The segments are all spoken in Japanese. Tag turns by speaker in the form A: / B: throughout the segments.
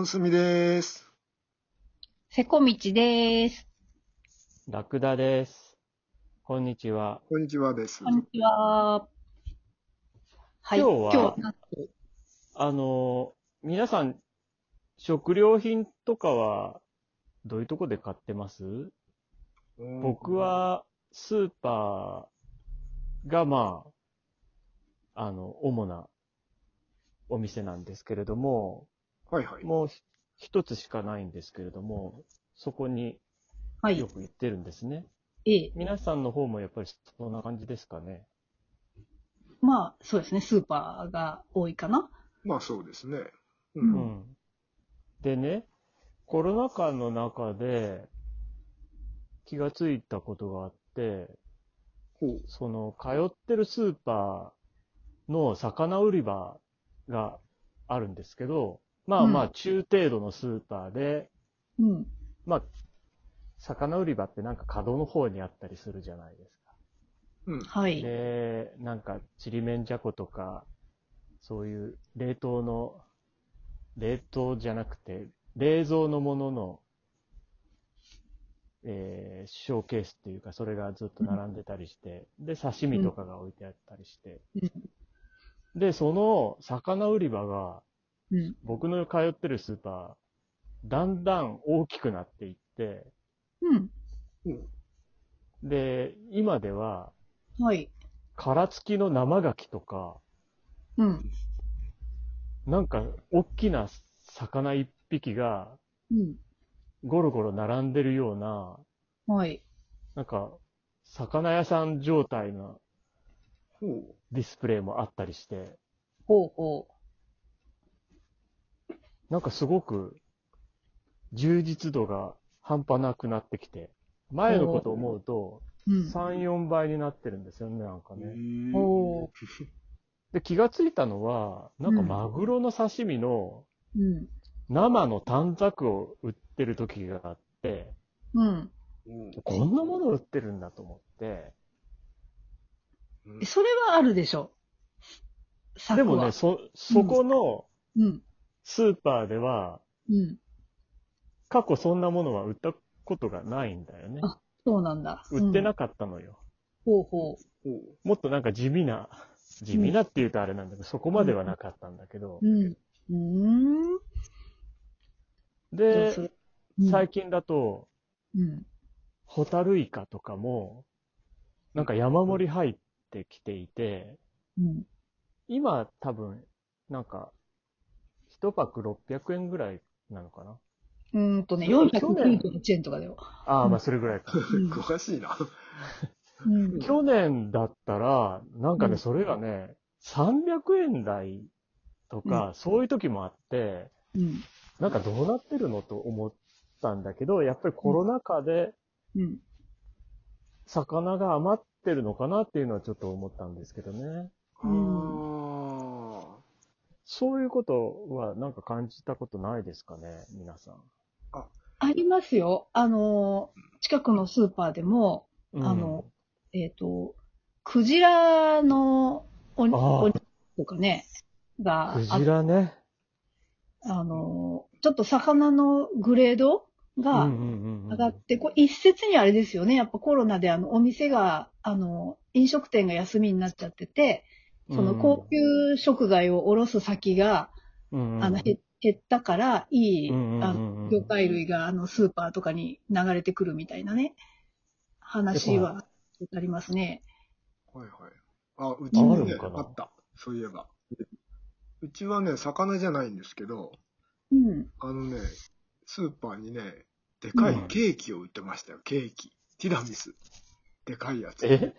A: 本住です。
B: せこみちです。
C: ラクダです。こんにちは。
A: こんにちはです。
B: こんにちは。はい。
C: 今日は
B: 今日は
C: あの、皆さん、食料品とかは、どういうとこで買ってます？僕、は、スーパーが、まあ、あの、主なお店なんですけれども、
A: はいはい。
C: もうひ一つしかないんですけれども、そこに
B: はい
C: よ。く行ってるんですね。
B: ええ。
C: 皆さんの方もやっぱりそんな感じですかね。
B: まあ、そうですね。スーパーが多いかな。
A: まあそうですね。う。
B: うん
C: うん。でね、コロナ禍の中で気がついたことがあって、
A: ほう。
C: その通ってるスーパーの魚売り場があるんですけど、まあまあ
B: うん
C: 中程度のスーパーで、
B: うん。
C: まあ、魚売り場ってなんか角の方にあったりするじゃないですか。
A: うん。
B: はい。
C: で、なんか、ちりめんじゃことか、そういう冷凍の、冷凍じゃなくて、冷蔵のものの、えーショーケースっていうか、それがずっと並んでたりして、で、刺身とかが置いてあったりして、で、その魚売り場が、
B: うん。
C: 僕の通ってるスーパー、だんだん大きくなっていって、
B: うん。
A: うん。
C: で、今では、
B: はい。
C: 殻付きの生牡蠣とか、
B: うん。
C: なんか、大きな魚一匹が、
B: うん。
C: ゴロゴロ並んでるような、
B: はい。
C: なんか、魚屋さん状態の。ディスプレイもあったりして、
B: ほうほ
C: なんかすごく、充実度が半端なくなってきて、前のこと思うと、
B: う。うん。
C: 3、4倍になってるんですよね、なんか
A: へ
C: ね。で、気がついたのは、なんか
B: うん
C: マグロの刺身の
B: うん。
C: 生の短冊を売ってる時があって、
B: うん。
A: うん
C: こんなもの売ってるんだと思って、
A: うん
B: それはあるでしょ？
C: でもね、そ、そこの
B: うん。
C: スーパーでは、
B: うん。
C: 過去そんなものは売ったことがないんだよね。
B: あそうなんだ。
C: 売ってな
B: うん
C: かったのよ。
B: ほうほ
A: ほう。
C: もっとなんか地味な、地味なって言うとあれなんだけど、そこまではなかったんだけど
B: う。。うん。うーん。
C: で最近だと、
B: うん。
C: ホタルイカとかも、なんか山盛り入ってきていて、
B: うん。
C: 今多分、なんか、一パック600円ぐらいなのかな？
B: うーんとね、
C: そう去年
B: 498円とかだよ。
C: ああ、
B: うん
C: まあそれぐらいか。
A: しいな。
B: うん。
C: 去年だったら、なんかね、
B: うん
C: それがね、300円台とか、そういう時もあって、
B: うん。
C: なんかどうなってるのと思ったんだけど、やっぱりコロナ禍で
B: うん。
C: 魚が余ってるのかなっていうのはちょっと思ったんですけどね。
A: あ
B: うん
A: あ。
C: そういうことはなんか感じたことないですかね、皆さん。
B: ありますよ。あの、近くのスーパーでも、
C: うん
B: あの、えっ、と、クジラのお肉とかね、が
C: ク
B: あ
C: ジラね。
B: あの、ちょっと魚のグレードが上がって、こう一説にあれですよね、やっぱコロナであの、お店が、あの、飲食店が休みになっちゃってて、その高級食材を卸す先が、
C: うんうん
B: あの、減減ったから、いい、
C: うんうんうんうん
B: あの魚介類が、あの、スーパーとかに流れてくるみたいなね、話はありますね。
A: はいはい。あ、うちもね
C: あ
A: った。そういえば。うちはね、魚じゃないんですけど、
B: うん。
A: あのね、スーパーにね、でかいケーキを売ってましたよ、ケーキ。ティラミス。でかいやつ。
C: え？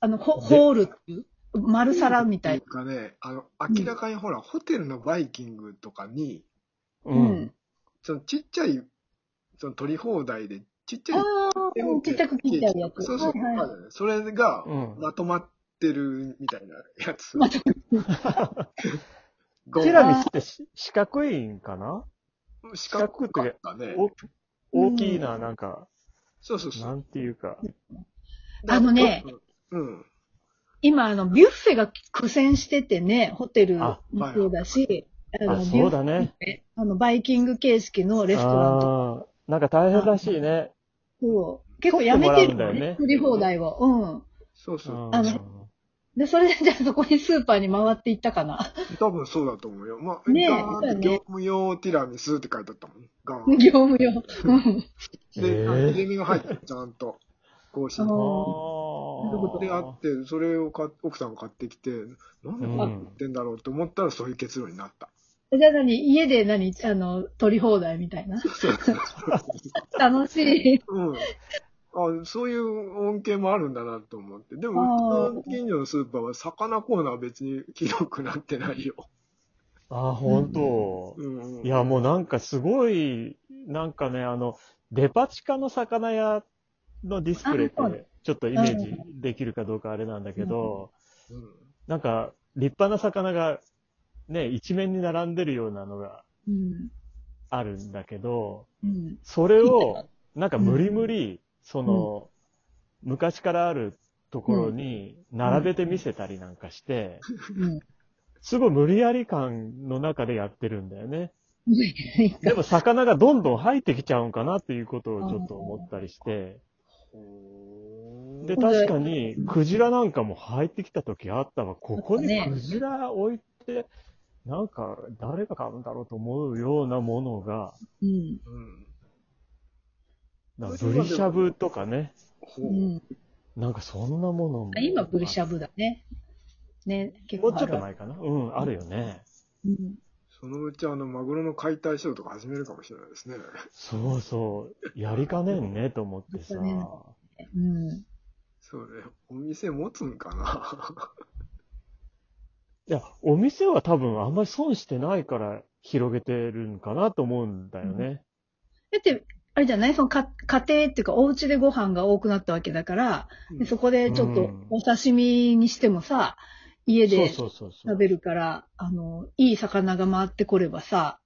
B: あの、ホールっていう、丸皿みたい
A: っていうかね、あの、明らかにほら、ホテルのバイキングとかに、
B: な。
C: う。
B: うんん。
A: そのちっちゃい、その取り放題で、ちっちゃい
B: ああ、ちっちゃく切ってあるやつ。
A: そうそう、
B: はいはい
A: それが
C: うん
A: まとまってるみたいなやつ。
B: まと
A: ご
C: ティラミスってし四角いんかな？
A: 四角かったね。
C: お大きいな、なんか、
A: そうそうそう。
C: なんていうか。
B: あのね、
A: うん。
B: 今、あの、ビュッフェが苦戦しててね、ホテルも
C: あ
B: そうだし、の
C: あそうだね。
B: あの、バイキング形式のレストランとか。
C: なんか大変らしいね。
B: そう。結構やめてる
C: んだよね
B: 作り放題を。うん。
A: そうそう。
C: うん
B: あので、それでじゃあそこにスーパーに回っていったかな。
A: 多分そうだと思うよ。まあ、
B: ね
A: 業務用ティラミスって書いてあったもん。ガーン。
B: 業務用。うん。
A: が入ってる、ちゃんと。こうし
B: あ
C: あ
B: ー
C: ー
A: で、あって、それをか奥さんが買ってきて、なんでこう
C: うん
A: やってんだろうと思ったら、そういう結論になった。
B: じゃあ何？家で何？あの、取り放題みたいな？
A: そうそう
B: 楽しい。
A: うん。あそういう恩恵もあるんだなと思って。でも、
B: あー
A: うちの近所のスーパーは魚コーナーは別にひどくなってないよ。
C: あー、本当。
A: うんうん、
C: いや、もうなんかすごい、なんかね、あの、デパ地下の魚屋のディスプレイっ
B: あそう
C: て、ちょっとイメージできるかどうかあれなんだけど、
A: うん、
C: なんか、立派な魚が、ね、一面に並んでるようなのが
B: うん。
C: あるんだけど、
B: うん。
C: それを、なんか無理無理、その、昔からあるところに並べて見せたりなんかして、
B: うん。
C: すごい無理やり感の中でやってるんだよね。
B: うん。
C: でも魚がどん。どん。入ってきちゃうん。かなっていうことをちょっと思ったりして、で、確かに、クジラなんかも入ってきた時あったわ。ここに
B: ね
C: クジラ置いて、なんか、誰が買うんだろうと思うようなものが、
B: うん。
A: うん。
C: なんかブリしゃぶとかね、
A: ほう。
B: うん。
C: なんかそんなものも。
B: あ今、ブリしゃぶだね。ね、結構
C: もうちょっと前かな。うん、あるよね。
B: うん。
A: そのうちあの、マグロの解体ショーとか始めるかもしれないですね。
C: そうそう。やりかねんね、と思ってさ。
B: うん。
A: そうね。お店持つんかな？
C: いや、お店は多分あんまり損してないから広げてるんかなと思うんだよね。
B: だって、あれじゃない？そのか家庭っていうか、お家でご飯が多くなったわけだから、でそこでちょっと
C: うん
B: お刺身にしてもさ、家で。食べるから、あの、いい魚が回ってこればさ、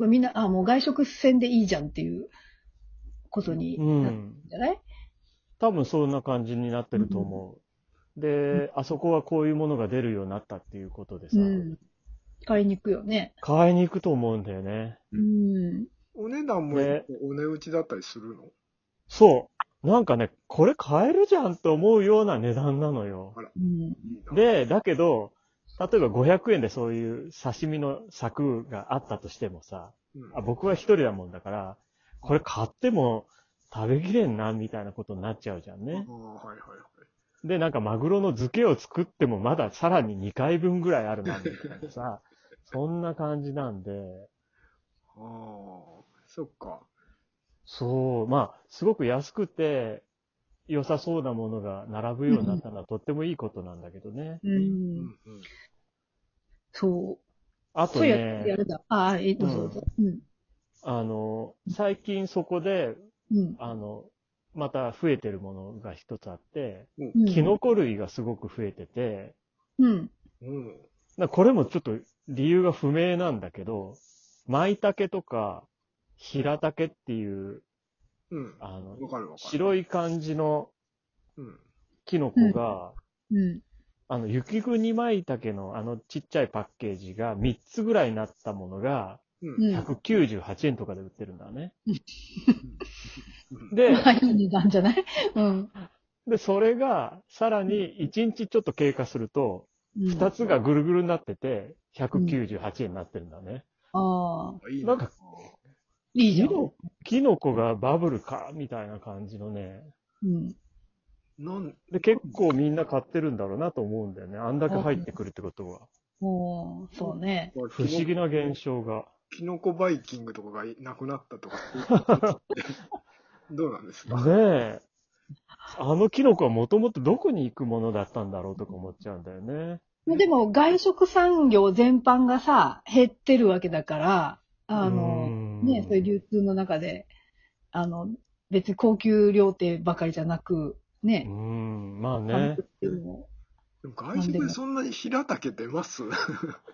A: うん。
B: みんな、あ、もう外食船でいいじゃんっていうことに
C: う
B: なるん
C: ん。
B: じゃない、
C: 多分そんな感じになってると思う。で、あそこはこういうものが出るようになったっていうことでさ、
B: うん。買いに行くよね。
C: 買いに行くと思うんだよね。
B: うん。
A: お値段も
C: ね
A: お値打ちだったりするの？
C: そう。なんかね、これ買えるじゃんと思うような値段なのよ。で、だけど、例えば500円でそういう刺身の柵があったとしてもさ、
A: うん
C: あ僕は一人だもんだから、これ買っても食べきれんな、みたいなことになっちゃうじゃんね
A: あ。あ、はいはいはい。
C: で、なんかマグロの漬けを作ってもまださらに2回分ぐらいあるな、みたいなさ、そんな感じなんで、
A: ああ、そっか。
C: そう、まあ、すごく安くて良さそうなものが並ぶようになったのは とってもいいことなんだけどね。
B: う。
A: うんんうん。
B: そう。
C: あと
B: そうや、や
C: ね、
B: るだ。ああ、えっと。うん。
C: あの、最近そこで、
B: うん。
C: あの、また増えてるものが一つあって、
B: うん
C: キノコ類がすごく増えてて、
B: うん。
A: うん。
C: なこれもちょっと理由が不明なんだけど、舞茸とか、平茸っていう、
A: うん。
C: あの。白い感じの
A: うん。
C: キノコが、
B: うん。
C: あの、雪国舞茸のあのちっちゃいパッケージが3つぐらいになったものが、
A: うん。
B: うん。
C: 198円とかで売ってるんだね。
A: うん
C: で、
B: まあ、いい値段じゃない？うん。
C: で、それが、さらに1日ちょっと経過すると、
B: うん
C: 2つがぐるぐるになってて、198円になってるんだね。
B: ああ、
A: いい
C: なんか、
B: いいじゃん。
C: キノコがバブルか、みたいな感じのね。
B: うん。
A: なん、
C: で、結構みんな買ってるんだろうなと思うんだよね。あんだけ入ってくるってことは。
B: おーそうね。
C: 不思議な現象が。
A: キノコバイキングとかがいなくなったとかどうなんですか？
C: ねえ。あのキノコはもともとどこに行くものだったんだろうとか思っちゃうんだよね。
B: まあでも、外食産業全般がさ、減ってるわけだから、あの、
C: うん
B: ね、そういう流通の中で、あの、別に高級料亭ばかりじゃなく、
C: う
B: ね、
C: ん、まあ
B: 食
C: ね
A: でも外食でそんなに平竹出ます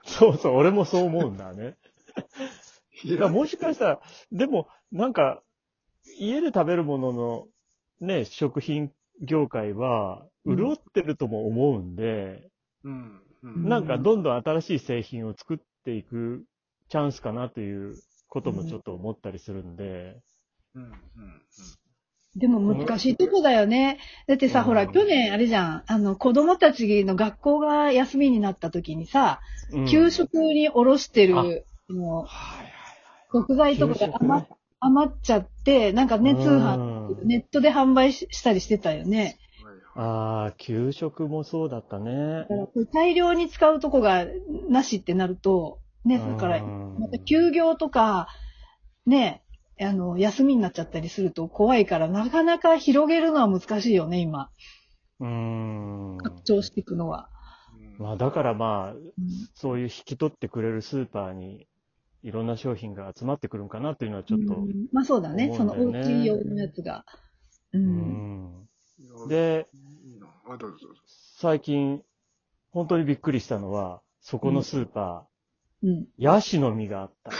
C: そうそう、俺もそう思うんだね。だから
A: 平
C: もしかしたら、でも、なんか、家で食べるものの、ね、食品業界は、
B: うん。
C: 潤ってるとも思うんで、
A: うん。うん。
C: なんかどんどん新しい製品を作っていくチャンスかなということもちょっと思ったりするんで、
A: うん、うん、
B: でも難しいとこだよね。だってさ、
C: うん。
B: ほら、去年あれじゃん、あの、子供たちの学校が休みになった時にさ、
C: うん。
B: 給食におろしてる、
C: あ。
B: もう
C: はい
B: 食材とかが余っ余っちゃって、なんかね、通販、
C: うん
B: ネットで販売ししたりしてたよね。
C: ああ、給食もそうだったね
B: 大量に使うとこがなしってなると、ね、だから、
C: うん
B: また休業とか、ね、あの、休みになっちゃったりすると怖いから、なかなか広げるのは難しいよね、今。
C: うーん。
B: 拡張していくのは。
A: うん
C: まあだからまあ、
B: うん
C: そういう引き取ってくれるスーパーにいろんな商品が集まってくるんかなっていうのはちょっと。
B: うんまあそうだね。そのお
C: 思うんだよね
B: 家用のやつが。う。
C: うん
A: うぞどうぞ。
C: 最近、本当にびっくりしたのは、そこのスーパ
B: うん。
C: ー、ヤシの実があった。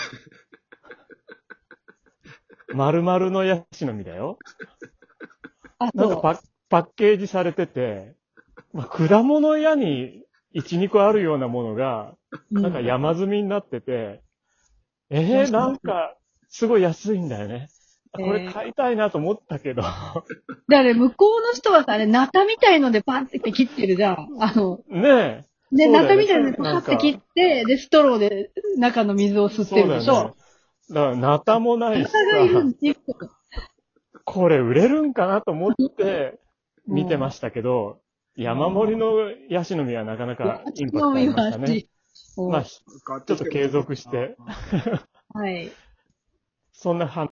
C: 丸々のヤシの実だよ。なんかパッパッケージされてて、まあ、果物屋に1、2個あるようなものが、なんか山積みになってて、えー、なんか、すごい安いんだよね。あこれ買いたいなと思ったけど、
B: だから向こうの人はさ、あれ、ナタみたいのでパンって切ってるじゃん。あの、
C: ねえ。
B: ね、
C: そうだよね
B: ナタみたいのでパンって切って、で、ストローで中の水を吸ってるでしょ？
C: だから、ナタもないし
B: ナタがいるん。
C: これ売れるんかなと思って見てましたけど、山盛りのヤシの実はなかなかインパクトありましたね。まあ、ち
A: ちょ
C: ょっと継続して。
B: はい。
C: そんな話